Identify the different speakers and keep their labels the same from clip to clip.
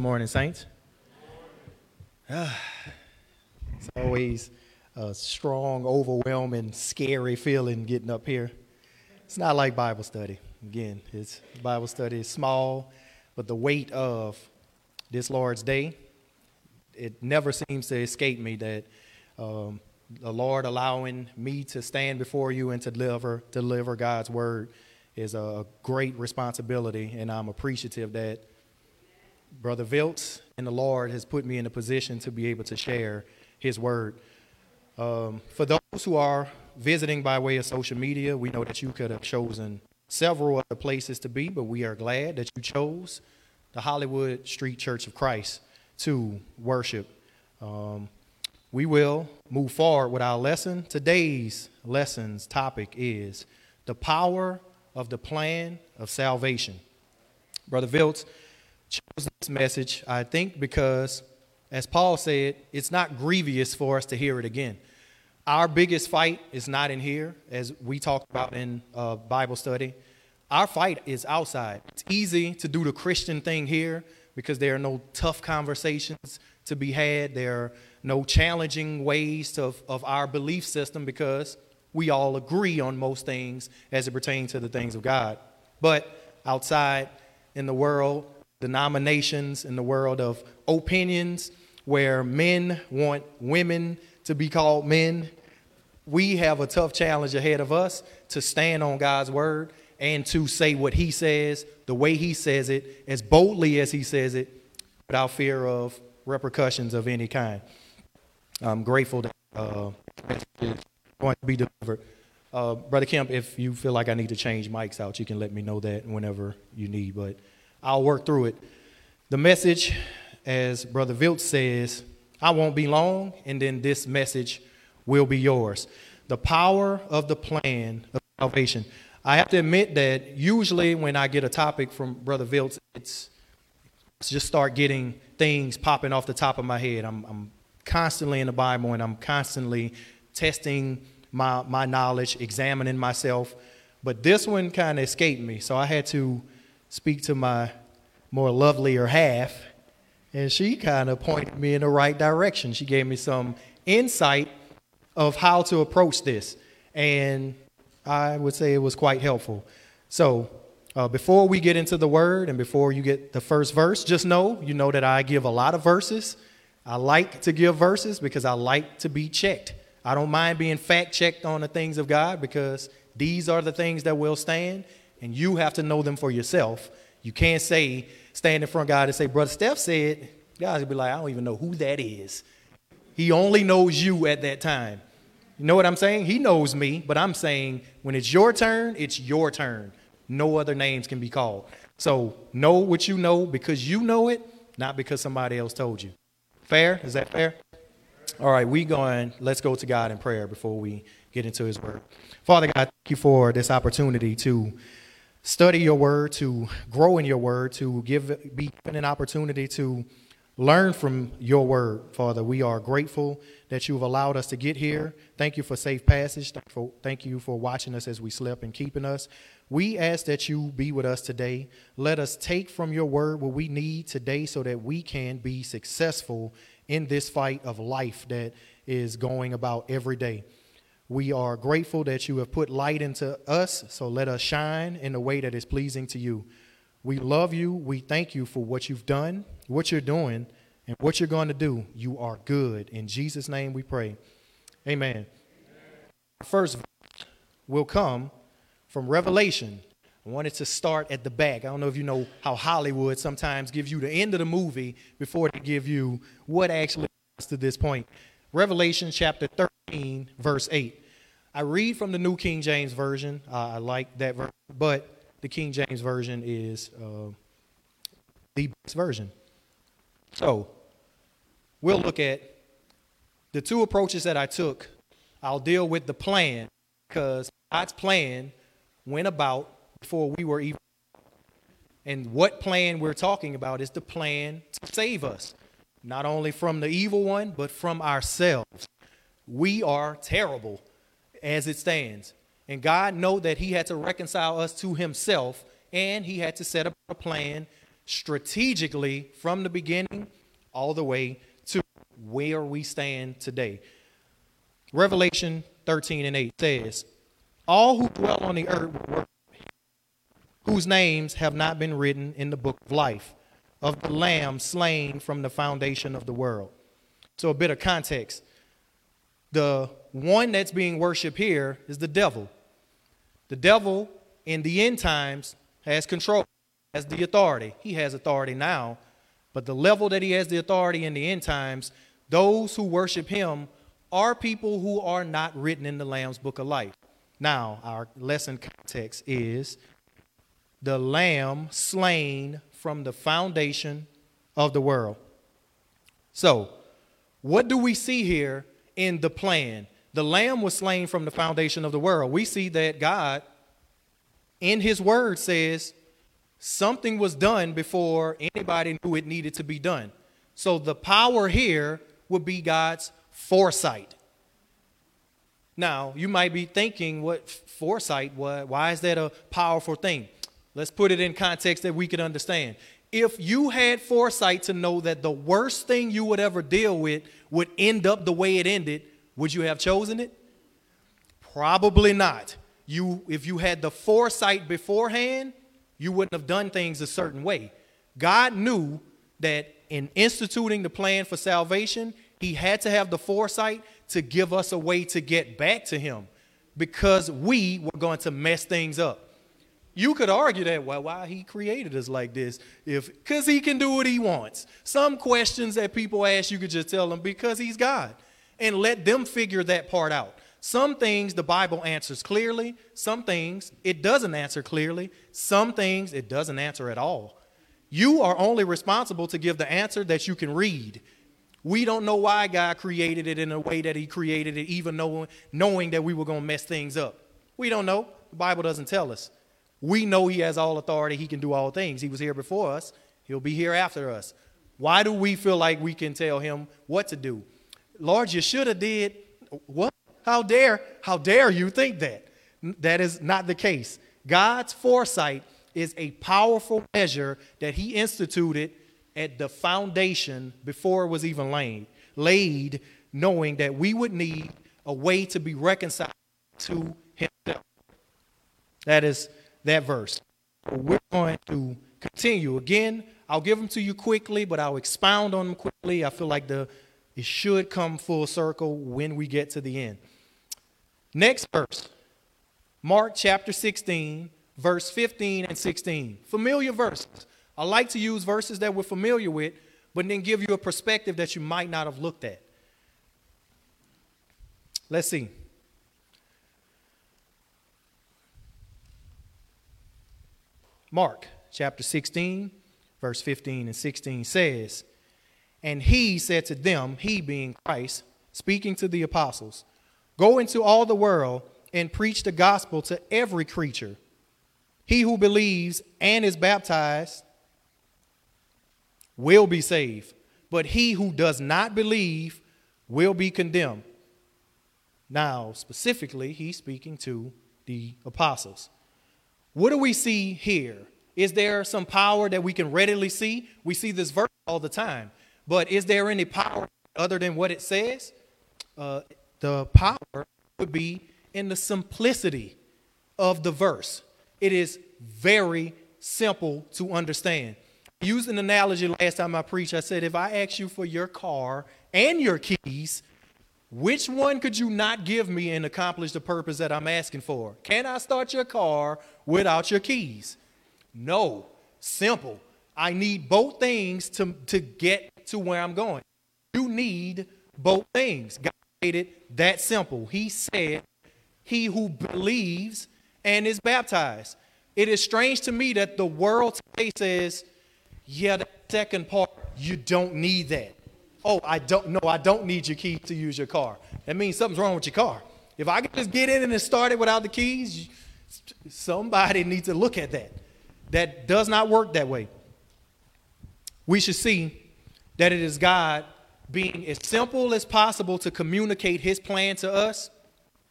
Speaker 1: Morning, Saints. It's always a strong, overwhelming, scary feeling getting up here. It's not like Bible study. Again, it's Bible study is small, but the weight of this Lord's day, it never seems to escape me that um, the Lord allowing me to stand before you and to deliver deliver God's word is a great responsibility, and I'm appreciative that Brother Viltz and the Lord has put me in a position to be able to share His word. Um, for those who are visiting by way of social media, we know that you could have chosen several other places to be, but we are glad that you chose the Hollywood Street Church of Christ to worship. Um, we will move forward with our lesson. Today's lesson's topic is the power of the plan of salvation. Brother Viltz chose this message, I think, because, as Paul said, it's not grievous for us to hear it again. Our biggest fight is not in here, as we talked about in uh, Bible study. Our fight is outside. It's easy to do the Christian thing here because there are no tough conversations to be had. There are no challenging ways to, of our belief system because we all agree on most things as it pertains to the things of God. But outside in the world, denominations, in the world of opinions, where men want women to be called men, we have a tough challenge ahead of us to stand on God's word and to say what He says, the way He says it, as boldly as He says it, without fear of repercussions of any kind. I'm grateful that uh, going to be delivered. Uh, Brother Kemp, if you feel like I need to change mics out, you can let me know that whenever you need, but I'll work through it. The message, as Brother Viltz says, I won't be long, and then this message will be yours. The power of the plan of salvation. I have to admit that usually when I get a topic from Brother Viltz, it's, it's just start getting things popping off the top of my head. I'm, I'm constantly in the Bible and I'm constantly testing my, my knowledge, examining myself. But this one kind of escaped me. So I had to speak to my more lovelier half, and she kind of pointed me in the right direction. She gave me some insight of how to approach this. And I would say it was quite helpful. So, uh, before we get into the word and before you get the first verse, just know you know that I give a lot of verses. I like to give verses because I like to be checked. I don't mind being fact checked on the things of God because these are the things that will stand, and you have to know them for yourself. You can't say, stand in front of God and say, Brother Steph said, God's gonna be like, I don't even know who that is. He only knows you at that time. You know what I'm saying? He knows me, but I'm saying when it's your turn, it's your turn. No other names can be called. So know what you know because you know it, not because somebody else told you. Fair? Is that fair? All right, we going, let's go to God in prayer before we get into his word. Father God, thank you for this opportunity to study your word, to grow in your word, to give be given an opportunity to learn from your word, Father. We are grateful that you've allowed us to get here. Thank you for safe passage. Thank you for watching us as we slept and keeping us. We ask that you be with us today. Let us take from your word what we need today so that we can be successful in this fight of life that is going about every day. We are grateful that you have put light into us, so let us shine in a way that is pleasing to you. We love you. We thank you for what you've done, what you're doing, and what you're going to do. You are good. In Jesus' name we pray. Amen. Amen. First will come from Revelation. I wanted to start at the back. I don't know if you know how Hollywood sometimes gives you the end of the movie before they give you what actually to this point. Revelation chapter 13, verse 8. I read from the New King James Version. Uh, I like that version, but the King James Version is uh, the best version. So we'll look at the two approaches that I took. I'll deal with the plan because God's plan went about before we were even. And what plan we're talking about is the plan to save us, not only from the evil one, but from ourselves. We are terrible as it stands. And God know that he had to reconcile us to himself and he had to set up a plan strategically from the beginning all the way to where we stand today. Revelation 13 and 8 says, All who dwell on the earth whose names have not been written in the book of life of the lamb slain from the foundation of the world. So, a bit of context. The one that's being worshiped here is the devil. The devil in the end times has control, has the authority. He has authority now, but the level that he has the authority in the end times, those who worship him are people who are not written in the Lamb's book of life. Now, our lesson context is the Lamb slain from the foundation of the world. So, what do we see here in the plan? The Lamb was slain from the foundation of the world. We see that God, in His Word, says something was done before anybody knew it needed to be done. So, the power here would be God's foresight. Now, you might be thinking, what foresight? What, why is that a powerful thing? Let's put it in context that we can understand. If you had foresight to know that the worst thing you would ever deal with would end up the way it ended, would you have chosen it? Probably not. You, if you had the foresight beforehand, you wouldn't have done things a certain way. God knew that in instituting the plan for salvation, He had to have the foresight to give us a way to get back to Him because we were going to mess things up. You could argue that why he created us like this, if because he can do what he wants. Some questions that people ask, you could just tell them because he's God, and let them figure that part out. Some things the Bible answers clearly. Some things it doesn't answer clearly. Some things it doesn't answer at all. You are only responsible to give the answer that you can read. We don't know why God created it in a way that He created it, even knowing, knowing that we were going to mess things up. We don't know. The Bible doesn't tell us. We know he has all authority, he can do all things. He was here before us, he'll be here after us. Why do we feel like we can tell him what to do? Lord, you should have did what? How dare, how dare you think that? That is not the case. God's foresight is a powerful measure that he instituted at the foundation before it was even laid, laid knowing that we would need a way to be reconciled to himself. That is that verse. We're going to continue. Again, I'll give them to you quickly, but I'll expound on them quickly. I feel like the it should come full circle when we get to the end. Next verse. Mark chapter 16, verse 15 and 16. Familiar verses. I like to use verses that we're familiar with, but then give you a perspective that you might not have looked at. Let's see. Mark chapter 16, verse 15 and 16 says, And he said to them, he being Christ, speaking to the apostles, Go into all the world and preach the gospel to every creature. He who believes and is baptized will be saved, but he who does not believe will be condemned. Now, specifically, he's speaking to the apostles. What do we see here? Is there some power that we can readily see? We see this verse all the time. But is there any power other than what it says? Uh, the power would be in the simplicity of the verse. It is very simple to understand. Using an analogy last time I preached, I said, if I ask you for your car and your keys, which one could you not give me and accomplish the purpose that I'm asking for? Can I start your car without your keys? No. Simple. I need both things to, to get to where I'm going. You need both things. God made it that simple. He said, He who believes and is baptized. It is strange to me that the world today says, yeah, the second part, you don't need that. Oh, I don't know. I don't need your keys to use your car. That means something's wrong with your car. If I can just get in and start it without the keys, somebody needs to look at that. That does not work that way. We should see that it is God being as simple as possible to communicate his plan to us.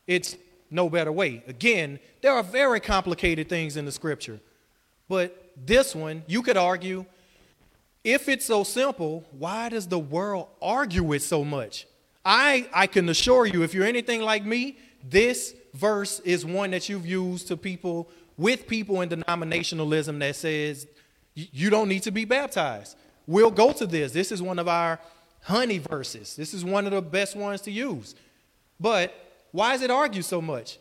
Speaker 1: It's no better way. Again, there are very complicated things in the scripture. But this one, you could argue, if it's so simple, why does the world argue it so much? I, I can assure you, if you're anything like me, this verse is one that you've used to people with people in denominationalism that says you don't need to be baptized. We'll go to this. This is one of our honey verses. This is one of the best ones to use. But why is it argued so much?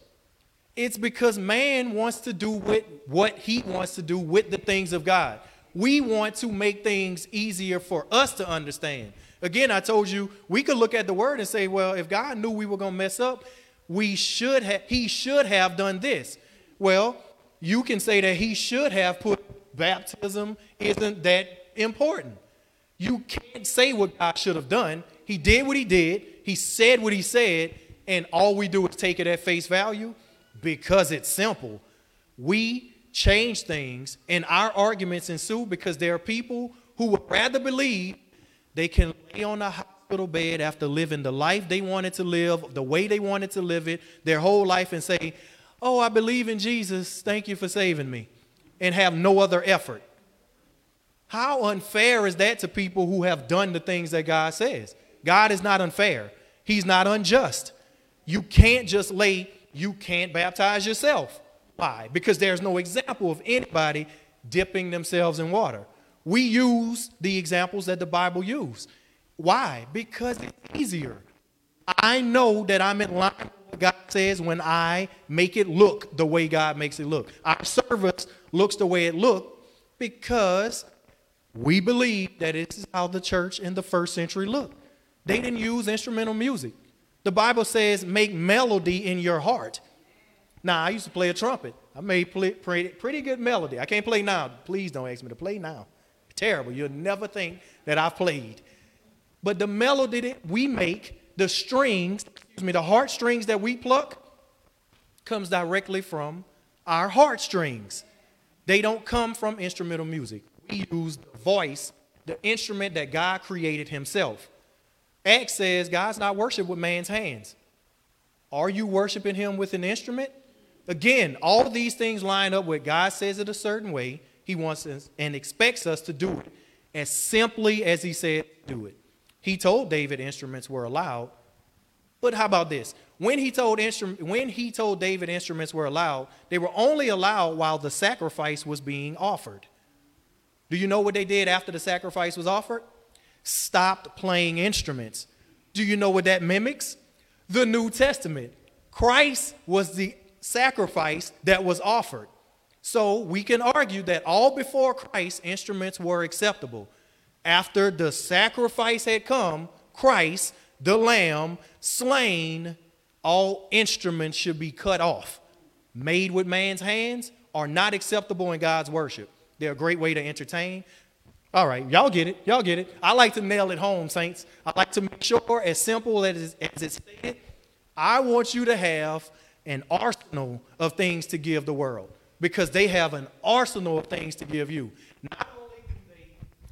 Speaker 1: It's because man wants to do with what he wants to do with the things of God. We want to make things easier for us to understand. Again, I told you we could look at the word and say, well, if God knew we were going to mess up, we should have he should have done this. Well, you can say that he should have put baptism isn't that important. You can't say what God should have done. He did what he did, he said what he said, and all we do is take it at face value because it's simple. We change things, and our arguments ensue because there are people who would rather believe they can lay on a hospital bed after living the life they wanted to live, the way they wanted to live it, their whole life, and say, Oh, I believe in Jesus. Thank you for saving me, and have no other effort. How unfair is that to people who have done the things that God says? God is not unfair, He's not unjust. You can't just lay, you can't baptize yourself. Why? Because there's no example of anybody dipping themselves in water. We use the examples that the Bible uses. Why? Because it's easier. I know that I'm in line with what God says when I make it look the way God makes it look. Our service looks the way it looked because we believe that this is how the church in the first century looked. They didn't use instrumental music. The Bible says, make melody in your heart. Now, I used to play a trumpet. I made play, pretty, pretty good melody. I can't play now. Please don't ask me to play now. Terrible. You'll never think that I've played. But the melody that we make, the strings, excuse me, the heartstrings that we pluck, comes directly from our heartstrings. They don't come from instrumental music. We use the voice, the instrument that God created Himself. Acts says God's not worshiped with man's hands. Are you worshiping him with an instrument? Again, all these things line up with God says it a certain way. He wants us and expects us to do it as simply as he said do it. He told David instruments were allowed. But how about this? When he told instru- when he told David instruments were allowed, they were only allowed while the sacrifice was being offered. Do you know what they did after the sacrifice was offered? stopped playing instruments. Do you know what that mimics? The New Testament. Christ was the sacrifice that was offered. So we can argue that all before Christ, instruments were acceptable. After the sacrifice had come, Christ, the Lamb, slain, all instruments should be cut off. Made with man's hands are not acceptable in God's worship. They're a great way to entertain, all right, y'all get it. Y'all get it. I like to nail it home, saints. I like to make sure, as simple as, as it's stated, I want you to have an arsenal of things to give the world because they have an arsenal of things to give you. Not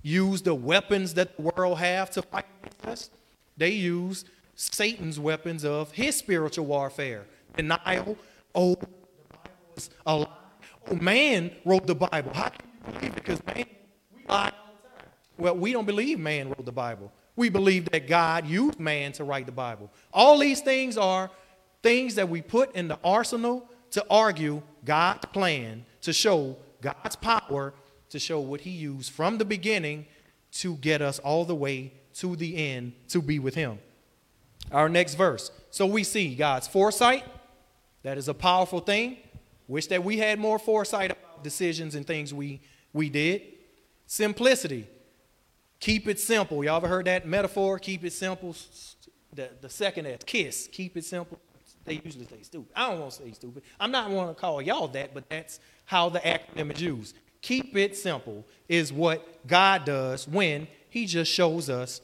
Speaker 1: use the weapons that the world have to fight us, they use Satan's weapons of his spiritual warfare. Denial. Oh, the Bible is a lie. Oh, man wrote the Bible. How can you believe it? Because man, we lie well, we don't believe man wrote the Bible. We believe that God used man to write the Bible. All these things are things that we put in the arsenal to argue God's plan, to show God's power, to show what he used from the beginning to get us all the way to the end to be with him. Our next verse. So we see God's foresight. That is a powerful thing. Wish that we had more foresight about decisions and things we, we did. Simplicity. Keep it simple. Y'all ever heard that metaphor? Keep it simple. The, the second S, kiss. Keep it simple. They usually say stupid. I don't want to say stupid. I'm not want to call y'all that, but that's how the acronym is used. Keep it simple is what God does when He just shows us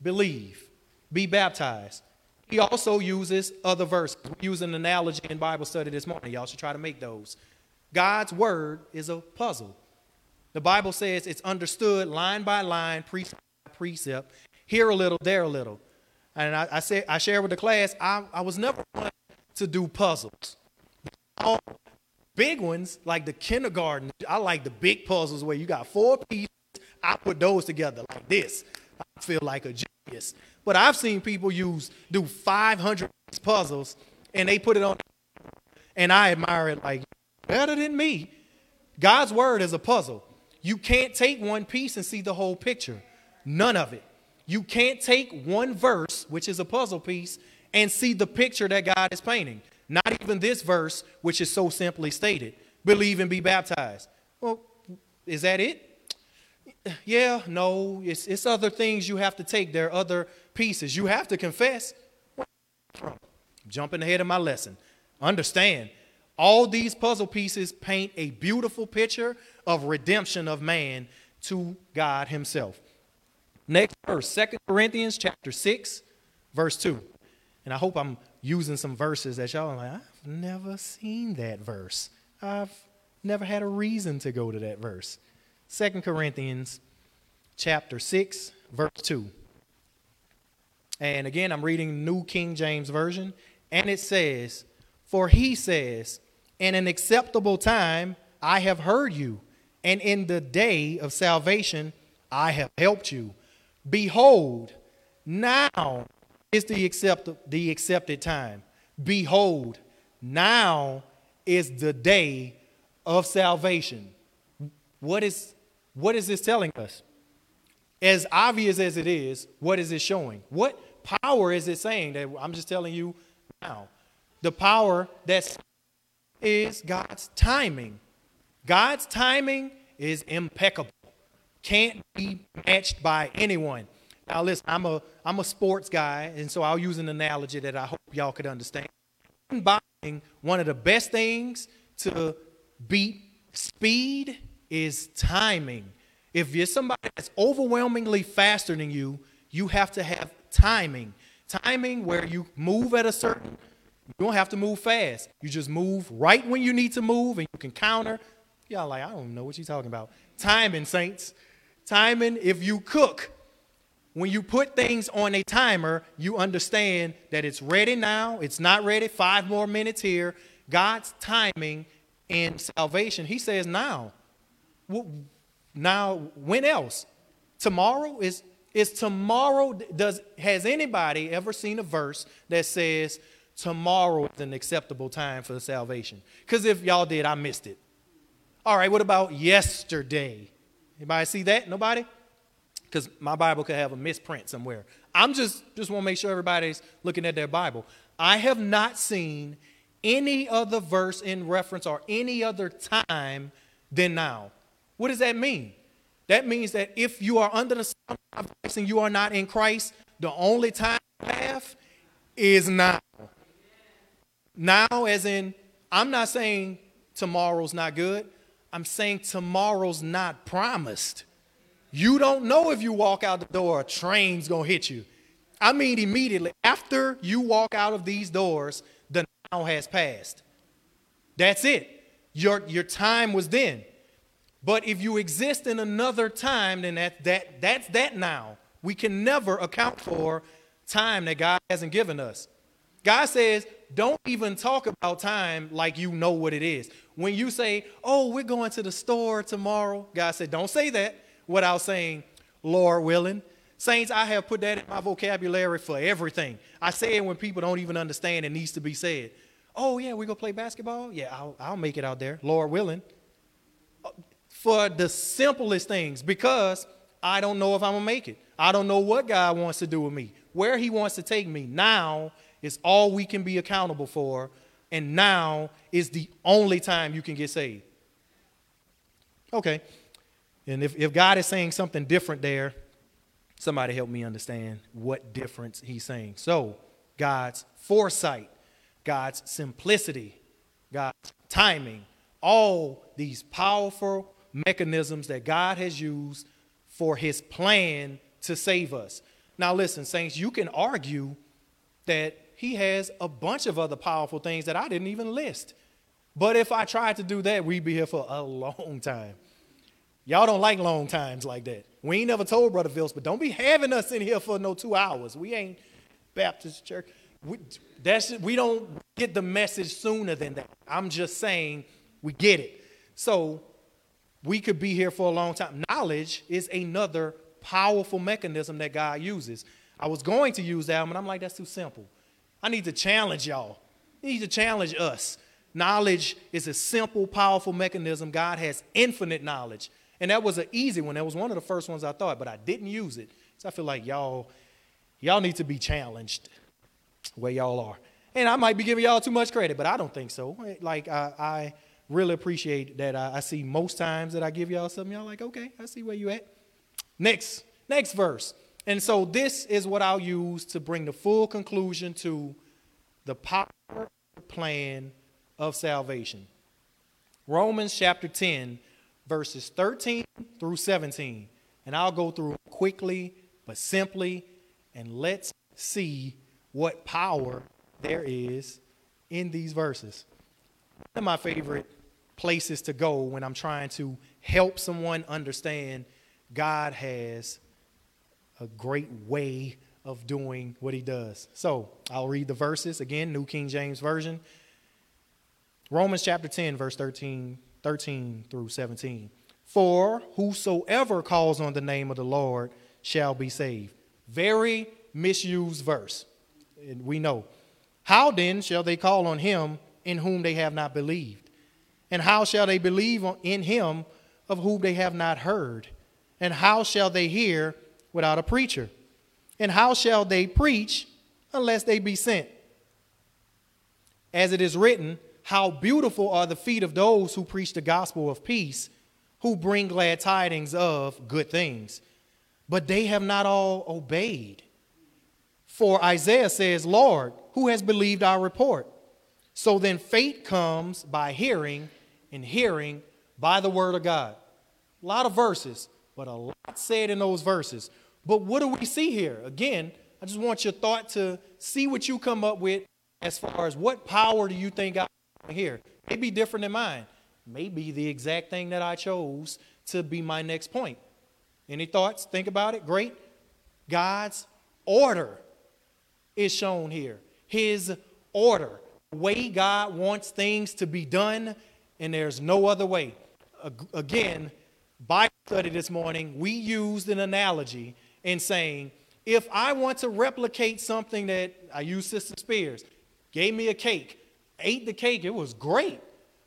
Speaker 1: believe, be baptized. He also uses other verses. We use an analogy in Bible study this morning. Y'all should try to make those. God's word is a puzzle. The Bible says it's understood line by line, precept by precept, here a little, there a little. And I, I said, I shared with the class, I, I was never one to do puzzles. All big ones, like the kindergarten, I like the big puzzles where you got four pieces, I put those together like this. I feel like a genius. But I've seen people use do 500 puzzles and they put it on, and I admire it like better than me. God's word is a puzzle. You can't take one piece and see the whole picture. None of it. You can't take one verse, which is a puzzle piece, and see the picture that God is painting. Not even this verse, which is so simply stated believe and be baptized. Well, is that it? Yeah, no, it's, it's other things you have to take. There are other pieces. You have to confess. Jumping ahead of my lesson. Understand, all these puzzle pieces paint a beautiful picture of redemption of man to God himself. Next verse, 2 Corinthians chapter 6, verse 2. And I hope I'm using some verses that y'all are like, I've never seen that verse. I've never had a reason to go to that verse. 2 Corinthians chapter 6, verse 2. And again, I'm reading New King James Version, and it says, For he says, In an acceptable time I have heard you, and in the day of salvation I have helped you. Behold, now is the, accept, the accepted time. Behold, now is the day of salvation. What is, what is this telling us? As obvious as it is, what is it showing? What power is it saying that I'm just telling you now? The power that is God's timing. God's timing is impeccable. Can't be matched by anyone. Now listen, I'm a I'm a sports guy, and so I'll use an analogy that I hope y'all could understand. One of the best things to beat speed is timing. If you're somebody that's overwhelmingly faster than you, you have to have timing. Timing where you move at a certain you don't have to move fast. You just move right when you need to move and you can counter. Y'all like, I don't know what you're talking about. Timing, saints. Timing, if you cook, when you put things on a timer, you understand that it's ready now, it's not ready, five more minutes here. God's timing in salvation, He says now. Now, when else? Tomorrow is is tomorrow does has anybody ever seen a verse that says tomorrow is an acceptable time for salvation? Because if y'all did, I missed it. All right, what about yesterday? Anybody see that? Nobody? Because my Bible could have a misprint somewhere. I'm just just want to make sure everybody's looking at their Bible. I have not seen any other verse in reference or any other time than now. What does that mean? That means that if you are under the sound of Christ and you are not in Christ, the only time you have is now. Now, as in, I'm not saying tomorrow's not good. I'm saying tomorrow's not promised. You don't know if you walk out the door, a train's gonna hit you. I mean, immediately after you walk out of these doors, the now has passed. That's it. Your, your time was then. But if you exist in another time, then that, that, that's that now. We can never account for time that God hasn't given us. God says, don't even talk about time like you know what it is. When you say, oh, we're going to the store tomorrow, God said, don't say that without saying, Lord willing. Saints, I have put that in my vocabulary for everything. I say it when people don't even understand it needs to be said. Oh, yeah, we go play basketball? Yeah, I'll, I'll make it out there, Lord willing. For the simplest things, because I don't know if I'm going to make it. I don't know what God wants to do with me, where He wants to take me. Now is all we can be accountable for, and now is the only time you can get saved. Okay, and if, if God is saying something different there, somebody help me understand what difference he's saying. So, God's foresight, God's simplicity, God's timing, all these powerful mechanisms that God has used for his plan to save us. Now, listen, saints, you can argue that he has a bunch of other powerful things that I didn't even list. But if I tried to do that, we'd be here for a long time. Y'all don't like long times like that. We ain't never told Brother Phillips, but don't be having us in here for no two hours. We ain't Baptist church. We, that's, we don't get the message sooner than that. I'm just saying we get it. So we could be here for a long time. Knowledge is another powerful mechanism that God uses. I was going to use that, but I'm like, that's too simple. I need to challenge y'all. I need to challenge us. Knowledge is a simple, powerful mechanism. God has infinite knowledge. And that was an easy one. That was one of the first ones I thought, but I didn't use it. So I feel like y'all, y'all need to be challenged where y'all are. And I might be giving y'all too much credit, but I don't think so. Like I, I really appreciate that I, I, see most times that I give y'all something, y'all like, okay, I see where you at. Next, next verse. And so this is what I'll use to bring the full conclusion to the power plan of salvation. Romans chapter 10, verses 13 through 17. And I'll go through quickly but simply, and let's see what power there is in these verses. One of my favorite places to go when I'm trying to help someone understand God has a great way of doing what he does. So I'll read the verses again, New King James Version. Romans chapter 10, verse 13, 13 through 17. For whosoever calls on the name of the Lord shall be saved. Very misused verse. And we know. How then shall they call on him in whom they have not believed? And how shall they believe in him of whom they have not heard? And how shall they hear without a preacher? And how shall they preach unless they be sent? As it is written, How beautiful are the feet of those who preach the gospel of peace, who bring glad tidings of good things. But they have not all obeyed. For Isaiah says, Lord, who has believed our report? So then faith comes by hearing, and hearing by the word of God. A lot of verses, but a lot said in those verses. But what do we see here? Again, I just want your thought to see what you come up with as far as what power do you think I here? Maybe different than mine. Maybe the exact thing that I chose to be my next point. Any thoughts? Think about it. Great. God's order is shown here. His order, the way God wants things to be done, and there's no other way. Again, Bible study this morning, we used an analogy in saying, if I want to replicate something that I use Sister Spears, gave me a cake, ate the cake, it was great.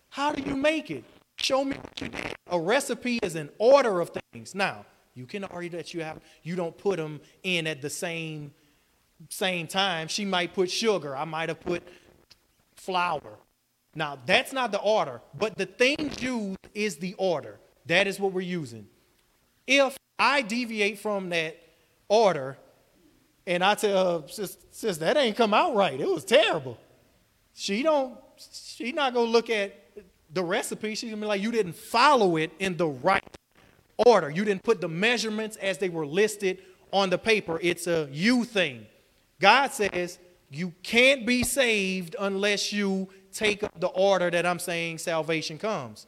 Speaker 1: How do you make it? Show me what you did. A recipe is an order of things. Now, you can argue that you have you don't put them in at the same same time. She might put sugar. I might have put flour. Now, that's not the order, but the things used is the order. That is what we're using. If I deviate from that order and I tell sis, sis, that ain't come out right. It was terrible. She don't, she not gonna look at the recipe. She's gonna be like, you didn't follow it in the right order. You didn't put the measurements as they were listed on the paper. It's a you thing. God says you can't be saved unless you take up the order that I'm saying salvation comes.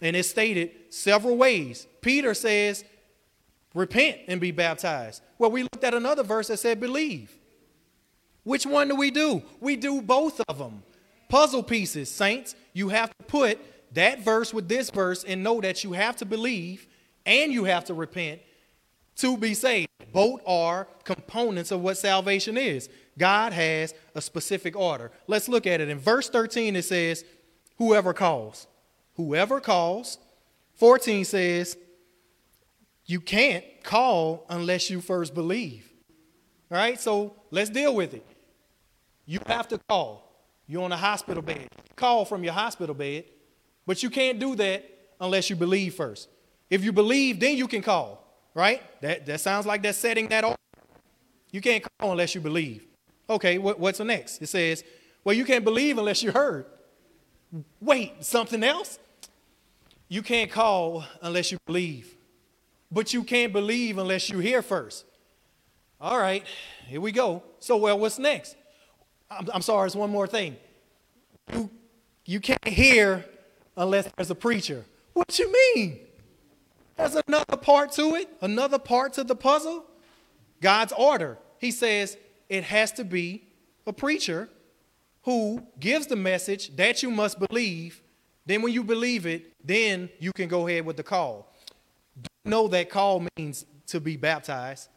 Speaker 1: And it's stated several ways. Peter says, repent and be baptized. Well, we looked at another verse that said, believe. Which one do we do? We do both of them. Puzzle pieces, saints. You have to put that verse with this verse and know that you have to believe and you have to repent to be saved. Both are components of what salvation is. God has a specific order. Let's look at it. In verse 13, it says, Whoever calls. Whoever calls. 14 says, You can't call unless you first believe. All right, so let's deal with it. You have to call. You're on a hospital bed. Call from your hospital bed, but you can't do that unless you believe first. If you believe, then you can call, right? That, that sounds like that's setting that off. You can't call unless you believe. Okay, what, what's the next? It says, well, you can't believe unless you heard. Wait, something else? You can't call unless you believe. But you can't believe unless you hear first. All right, here we go. So, well, what's next? I'm, I'm sorry, it's one more thing. You, you can't hear unless there's a preacher. What you mean? There's another part to it, another part to the puzzle. God's order. He says, it has to be a preacher who gives the message that you must believe Then when you believe it, then you can go ahead with the call. know that call means to be baptized.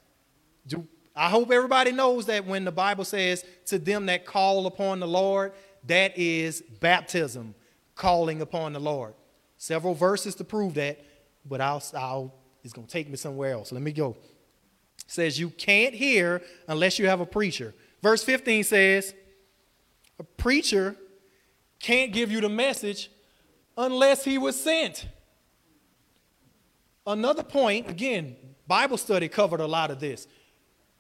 Speaker 1: Do, I hope everybody knows that when the Bible says to them that call upon the Lord, that is baptism, calling upon the Lord. Several verses to prove that, but I'll, I'll it's going to take me somewhere else. Let me go. It says you can't hear unless you have a preacher. Verse 15 says, a preacher can't give you the message unless he was sent. Another point, again, Bible study covered a lot of this.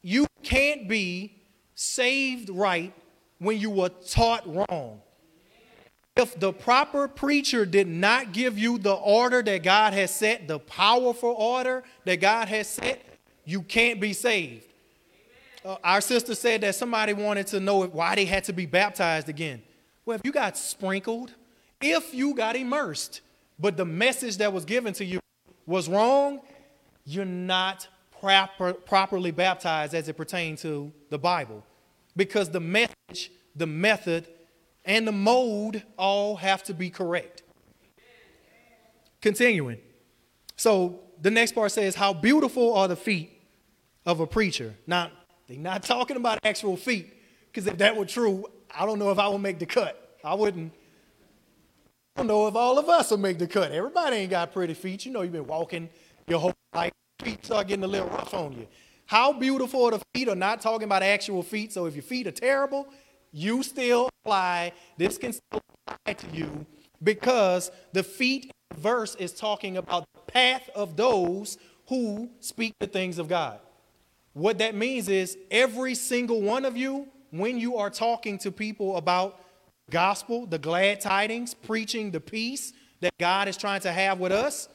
Speaker 1: You can't be saved right when you were taught wrong. If the proper preacher did not give you the order that God has set, the powerful order that God has set, you can't be saved. Uh, our sister said that somebody wanted to know why they had to be baptized again. Well, if you got sprinkled, if you got immersed, but the message that was given to you was wrong, you're not proper, properly baptized as it pertains to the Bible. Because the message, the method, and the mode all have to be correct. Continuing. So the next part says, How beautiful are the feet of a preacher. Now, they're not talking about actual feet, because if that were true, I don't know if I would make the cut. I wouldn't. I don't know if all of us will make the cut. Everybody ain't got pretty feet. You know, you've been walking your whole life. Feet start getting a little rough on you. How beautiful are the feet are not talking about actual feet. So if your feet are terrible, you still apply. This can still apply to you because the feet verse is talking about the path of those who speak the things of God. What that means is every single one of you, when you are talking to people about gospel, the glad tidings, preaching the peace that God is trying to have with us,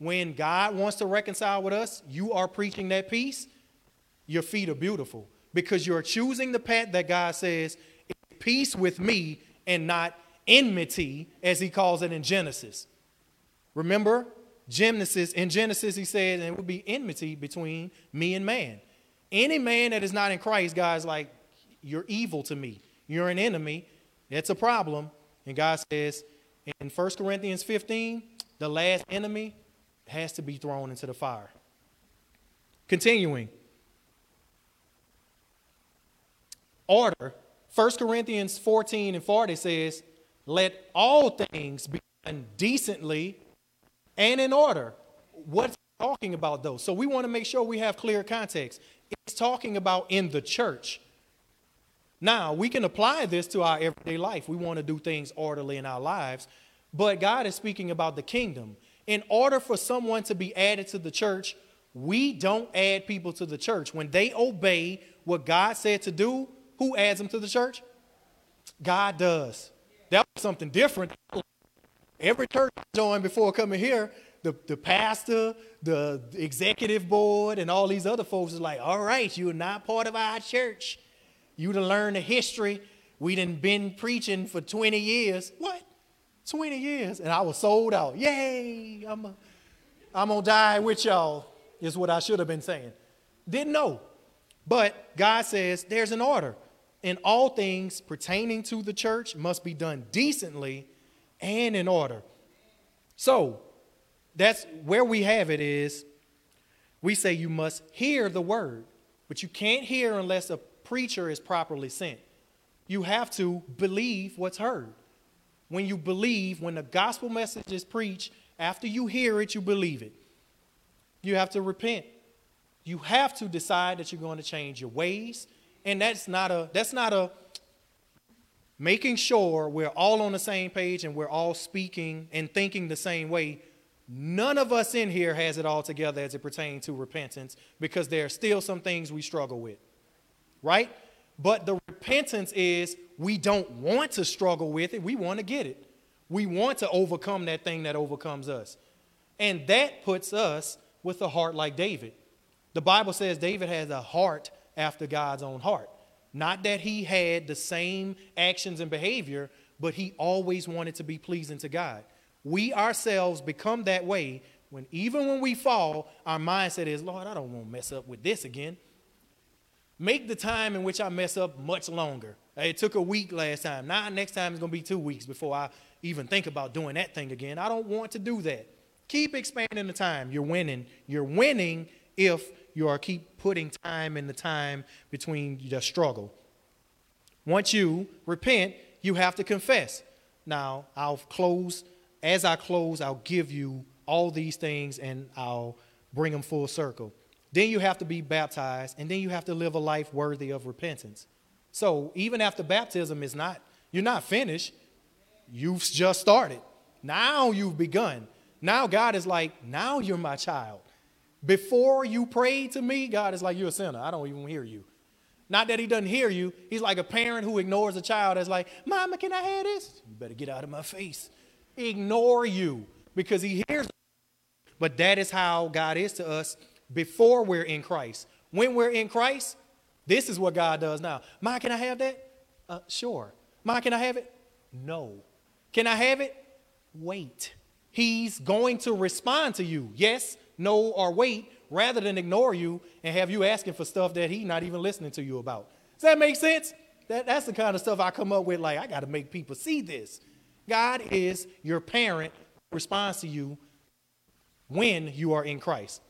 Speaker 1: when God wants to reconcile with us, you are preaching that peace, your feet are beautiful because you're choosing the path that God says, peace with me and not enmity, as he calls it in Genesis. Remember, Genesis, in Genesis, he said, and it would be enmity between me and man. Any man that is not in Christ, God's like, you're evil to me. You're an enemy. That's a problem. And God says in 1 Corinthians 15, the last enemy has to be thrown into the fire. Continuing. Order. 1 Corinthians 14 and 40 says, Let all things be done decently and in order. What's talking about those? So we want to make sure we have clear context. It's talking about in the church. Now, we can apply this to our everyday life. We want to do things orderly in our lives, but God is speaking about the kingdom. In order for someone to be added to the church, we don't add people to the church. When they obey what God said to do, who adds them to the church? God does. That was something different. Every church I joined before coming here, the, the pastor, the executive board, and all these other folks is like, all right, you're not part of our church. You to learn the history. We done been preaching for 20 years. What? 20 years. And I was sold out. Yay! I'm, a, I'm gonna die with y'all, is what I should have been saying. Didn't know. But God says there's an order. And all things pertaining to the church must be done decently and in order. So, that's where we have it is we say you must hear the word, but you can't hear unless a preacher is properly sent. You have to believe what's heard. When you believe, when the gospel message is preached, after you hear it, you believe it. You have to repent. You have to decide that you're going to change your ways. And that's not a that's not a making sure we're all on the same page and we're all speaking and thinking the same way None of us in here has it all together as it pertains to repentance because there are still some things we struggle with, right? But the repentance is we don't want to struggle with it, we want to get it. We want to overcome that thing that overcomes us. And that puts us with a heart like David. The Bible says David has a heart after God's own heart. Not that he had the same actions and behavior, but he always wanted to be pleasing to God. We ourselves become that way when even when we fall, our mindset is, Lord, I don't want to mess up with this again. Make the time in which I mess up much longer. It took a week last time. Now, next time it's going to be two weeks before I even think about doing that thing again. I don't want to do that. Keep expanding the time. You're winning. You're winning if you are keep putting time in the time between the struggle. Once you repent, you have to confess. Now, I'll close. As I close, I'll give you all these things and I'll bring them full circle. Then you have to be baptized, and then you have to live a life worthy of repentance. So even after baptism is not, you're not finished. You've just started. Now you've begun. Now God is like, now you're my child. Before you prayed to me, God is like, you're a sinner. I don't even hear you. Not that he doesn't hear you. He's like a parent who ignores a child that's like, Mama, can I have this? You better get out of my face. Ignore you because he hears. But that is how God is to us before we're in Christ. When we're in Christ, this is what God does now. Ma, can I have that? Uh, sure. Ma, can I have it? No. Can I have it? Wait. He's going to respond to you. Yes, no, or wait, rather than ignore you and have you asking for stuff that he's not even listening to you about. Does that make sense? That, that's the kind of stuff I come up with. Like, I got to make people see this. God is your parent, responds to you when you are in Christ.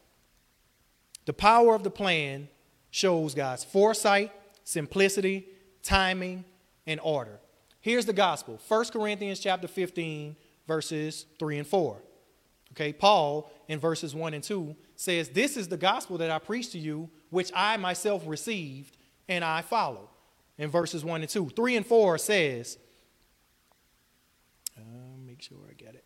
Speaker 1: The power of the plan shows God's foresight, simplicity, timing, and order. Here's the gospel 1 Corinthians chapter 15, verses 3 and 4. Okay, Paul in verses 1 and 2 says, This is the gospel that I preach to you, which I myself received and I follow. In verses 1 and 2. 3 and 4 says, uh, make sure I get it.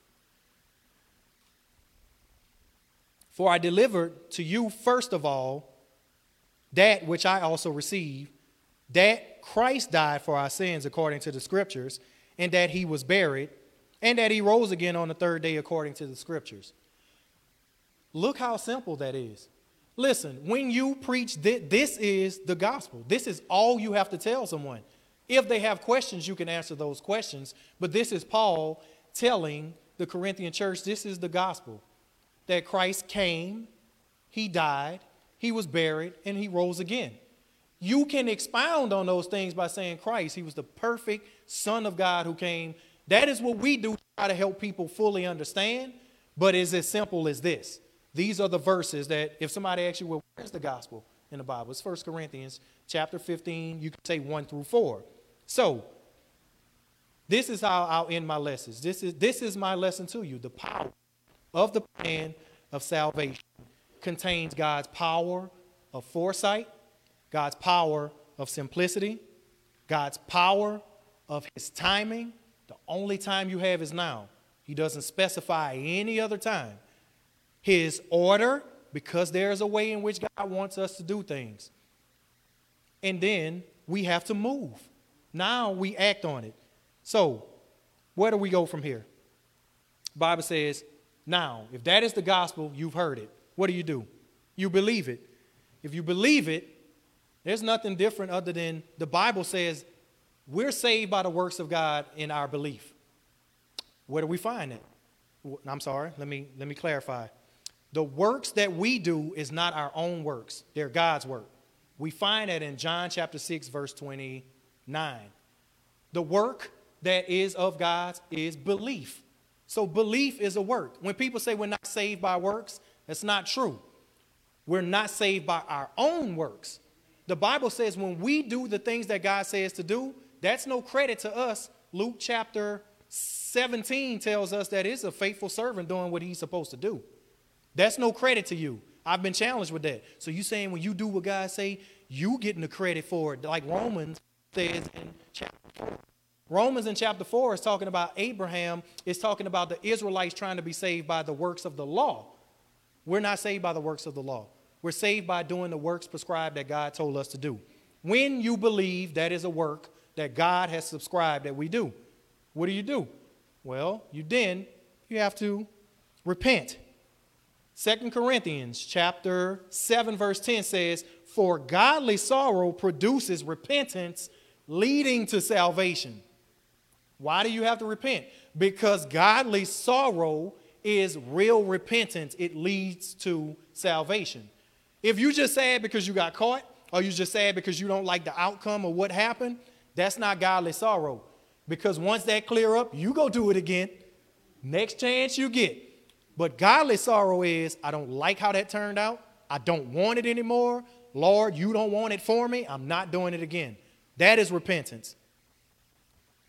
Speaker 1: For I delivered to you first of all that which I also received, that Christ died for our sins according to the scriptures, and that he was buried, and that he rose again on the third day according to the scriptures. Look how simple that is. Listen, when you preach, that this is the gospel. This is all you have to tell someone. If they have questions, you can answer those questions. But this is Paul telling the Corinthian church this is the gospel that Christ came, he died, he was buried, and he rose again. You can expound on those things by saying Christ, he was the perfect Son of God who came. That is what we do to try to help people fully understand, but it's as simple as this. These are the verses that if somebody asks you, well, where's the gospel in the Bible? It's 1 Corinthians chapter 15. You can say 1 through 4. So, this is how I'll end my lessons. This is, this is my lesson to you. The power of the plan of salvation contains God's power of foresight, God's power of simplicity, God's power of his timing. The only time you have is now. He doesn't specify any other time. His order, because there's a way in which God wants us to do things. And then we have to move. Now we act on it. So, where do we go from here? Bible says, now, if that is the gospel, you've heard it. What do you do? You believe it. If you believe it, there's nothing different other than the Bible says we're saved by the works of God in our belief. Where do we find it? I'm sorry, let me, let me clarify. The works that we do is not our own works, they're God's work. We find that in John chapter 6, verse 29. The work that is of God's is belief. So belief is a work. When people say we're not saved by works, that's not true. We're not saved by our own works. The Bible says when we do the things that God says to do, that's no credit to us. Luke chapter 17 tells us that it's a faithful servant doing what he's supposed to do. That's no credit to you. I've been challenged with that. So you saying when you do what God say, you getting the credit for it, like Romans says in chapter 4. Romans in chapter 4 is talking about Abraham, is talking about the Israelites trying to be saved by the works of the law. We're not saved by the works of the law. We're saved by doing the works prescribed that God told us to do. When you believe that is a work that God has subscribed that we do, what do you do? Well, you then you have to repent. Second Corinthians chapter 7 verse 10 says, "For godly sorrow produces repentance leading to salvation." Why do you have to repent? Because godly sorrow is real repentance. It leads to salvation. If you just sad because you got caught, or you just sad because you don't like the outcome of what happened, that's not godly sorrow. Because once that clear up, you go do it again. Next chance you get. But godly sorrow is, I don't like how that turned out. I don't want it anymore. Lord, you don't want it for me. I'm not doing it again. That is repentance.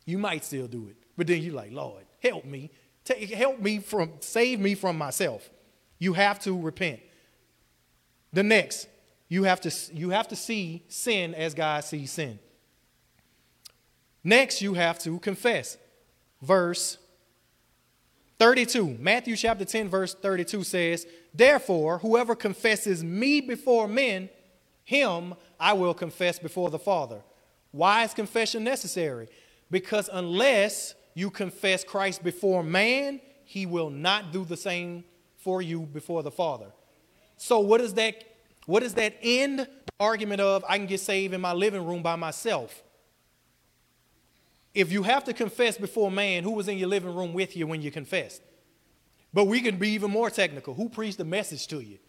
Speaker 1: You might still do it, but then you're like, Lord, help me. Take, help me from, save me from myself. You have to repent. The next, you have to, you have to see sin as God sees sin. Next, you have to confess. Verse 32, Matthew chapter 10, verse 32 says, Therefore, whoever confesses me before men, him I will confess before the Father. Why is confession necessary? Because unless you confess Christ before man, he will not do the same for you before the Father. So what is that what is that end argument of I can get saved in my living room by myself? If you have to confess before man, who was in your living room with you when you confessed? But we can be even more technical. Who preached the message to you?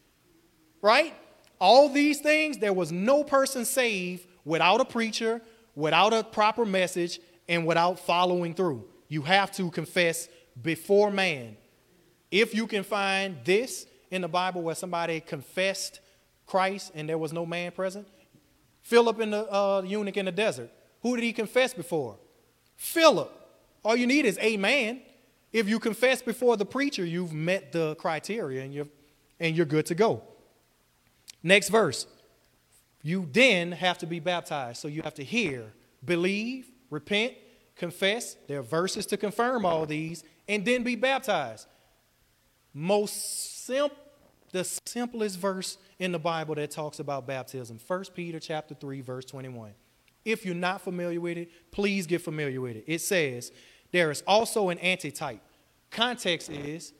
Speaker 1: Right? All these things, there was no person saved without a preacher, without a proper message, and without following through. You have to confess before man. If you can find this in the Bible where somebody confessed Christ and there was no man present, Philip in the uh, eunuch in the desert, who did he confess before? Philip. All you need is a man. If you confess before the preacher, you've met the criteria and you're, and you're good to go. Next verse. You then have to be baptized. So you have to hear, believe, repent, confess. There are verses to confirm all these, and then be baptized. Most simple, the simplest verse in the Bible that talks about baptism. 1 Peter chapter 3, verse 21. If you're not familiar with it, please get familiar with it. It says, There is also an antitype. Context is,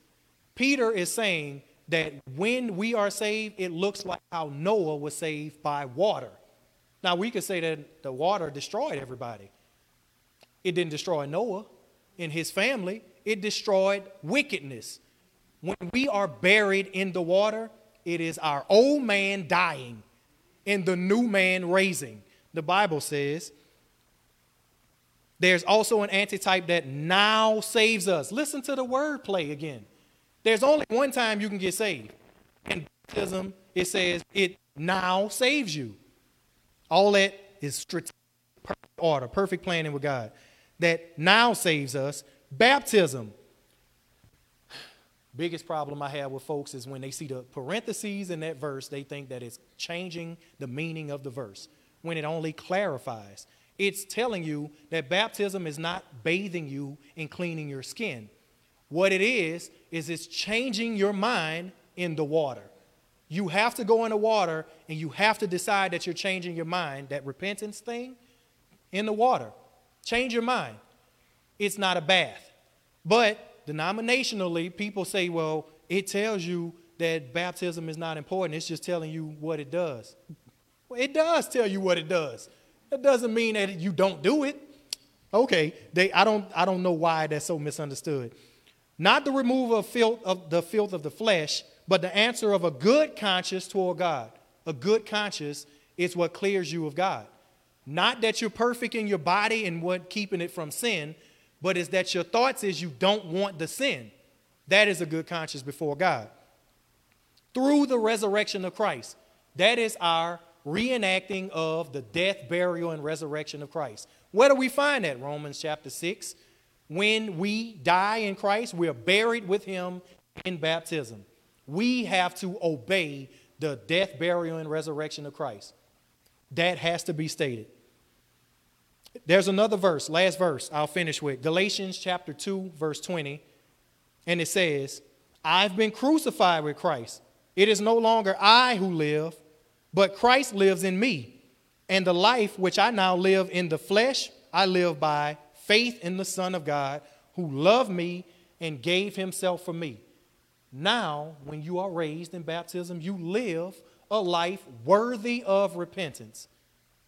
Speaker 1: Peter is saying that when we are saved, it looks like how Noah was saved by water. Now, we could say that the water destroyed everybody. It didn't destroy Noah and his family, it destroyed wickedness. When we are buried in the water, it is our old man dying and the new man raising. The Bible says there's also an antitype that now saves us. Listen to the word play again. There's only one time you can get saved. In baptism, it says it now saves you. All that is strategic, order, perfect planning with God that now saves us. Baptism. Biggest problem I have with folks is when they see the parentheses in that verse, they think that it's changing the meaning of the verse when it only clarifies. It's telling you that baptism is not bathing you and cleaning your skin. What it is, is it's changing your mind in the water. You have to go in the water and you have to decide that you're changing your mind, that repentance thing, in the water. Change your mind. It's not a bath. But denominationally, people say, well, it tells you that baptism is not important. It's just telling you what it does. Well, it does tell you what it does. That doesn't mean that you don't do it. Okay, they, I, don't, I don't know why that's so misunderstood. Not the removal of, filth, of the filth of the flesh, but the answer of a good conscience toward God. A good conscience is what clears you of God. Not that you're perfect in your body and what keeping it from sin, but is that your thoughts is you don't want the sin. That is a good conscience before God. Through the resurrection of Christ, that is our reenacting of the death, burial, and resurrection of Christ. Where do we find that? Romans chapter 6. When we die in Christ, we are buried with him in baptism. We have to obey the death, burial, and resurrection of Christ. That has to be stated. There's another verse, last verse I'll finish with Galatians chapter 2, verse 20. And it says, I've been crucified with Christ. It is no longer I who live, but Christ lives in me. And the life which I now live in the flesh, I live by faith in the Son of God who loved me and gave himself for me. Now, when you are raised in baptism, you live a life worthy of repentance.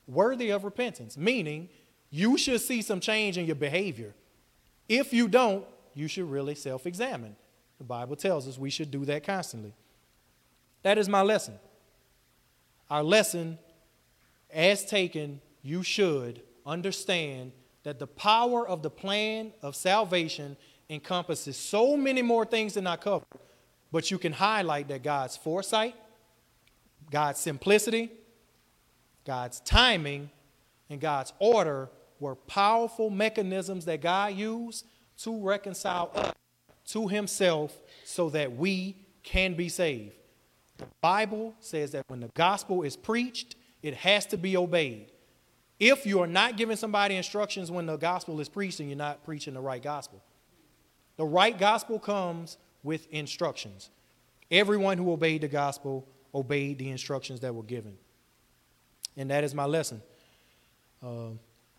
Speaker 1: Worthy of repentance, meaning you should see some change in your behavior. If you don't, you should really self examine. The Bible tells us we should do that constantly. That is my lesson. Our lesson, as taken, you should understand that the power of the plan of salvation encompasses so many more things than I covered, but you can highlight that God's foresight, God's simplicity, God's timing, and God's order were powerful mechanisms that God used to reconcile us to Himself so that we can be saved. The Bible says that when the gospel is preached, it has to be obeyed. If you are not giving somebody instructions when the gospel is preached, then you're not preaching the right gospel. The right gospel comes with instructions. Everyone who obeyed the gospel obeyed the instructions that were given. And that is my lesson. Uh,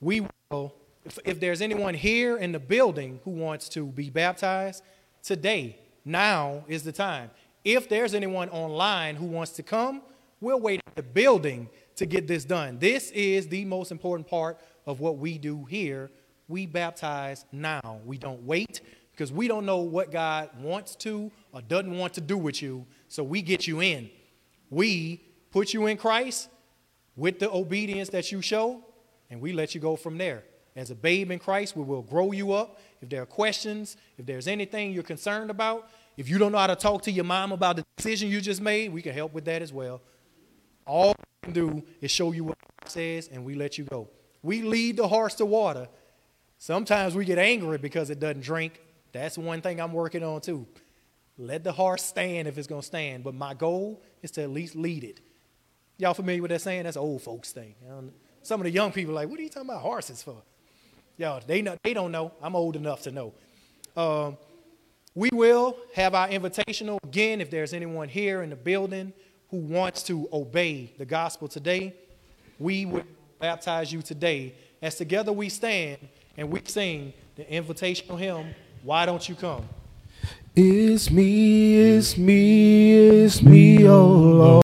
Speaker 1: we will, if, if there's anyone here in the building who wants to be baptized, today, now is the time. If there's anyone online who wants to come, we'll wait at the building to get this done. This is the most important part of what we do here. We baptize now. We don't wait because we don't know what God wants to or doesn't want to do with you. So we get you in. We put you in Christ with the obedience that you show, and we let you go from there. As a babe in Christ, we will grow you up. If there are questions, if there's anything you're concerned about, if you don't know how to talk to your mom about the decision you just made, we can help with that as well. All we can do is show you what God says, and we let you go. We lead the horse to water. Sometimes we get angry because it doesn't drink. That's one thing I'm working on too. Let the horse stand if it's going to stand. But my goal is to at least lead it. Y'all familiar with that saying? That's old folks thing. Some of the young people like, what are you talking about horses for? Y'all, they, know, they don't know. I'm old enough to know. Um, we will have our invitational again if there's anyone here in the building who wants to obey the gospel today, we will baptize you today. As together we stand and we sing the invitational hymn, Why Don't You Come?
Speaker 2: It's me, it's me, it's me, oh Lord.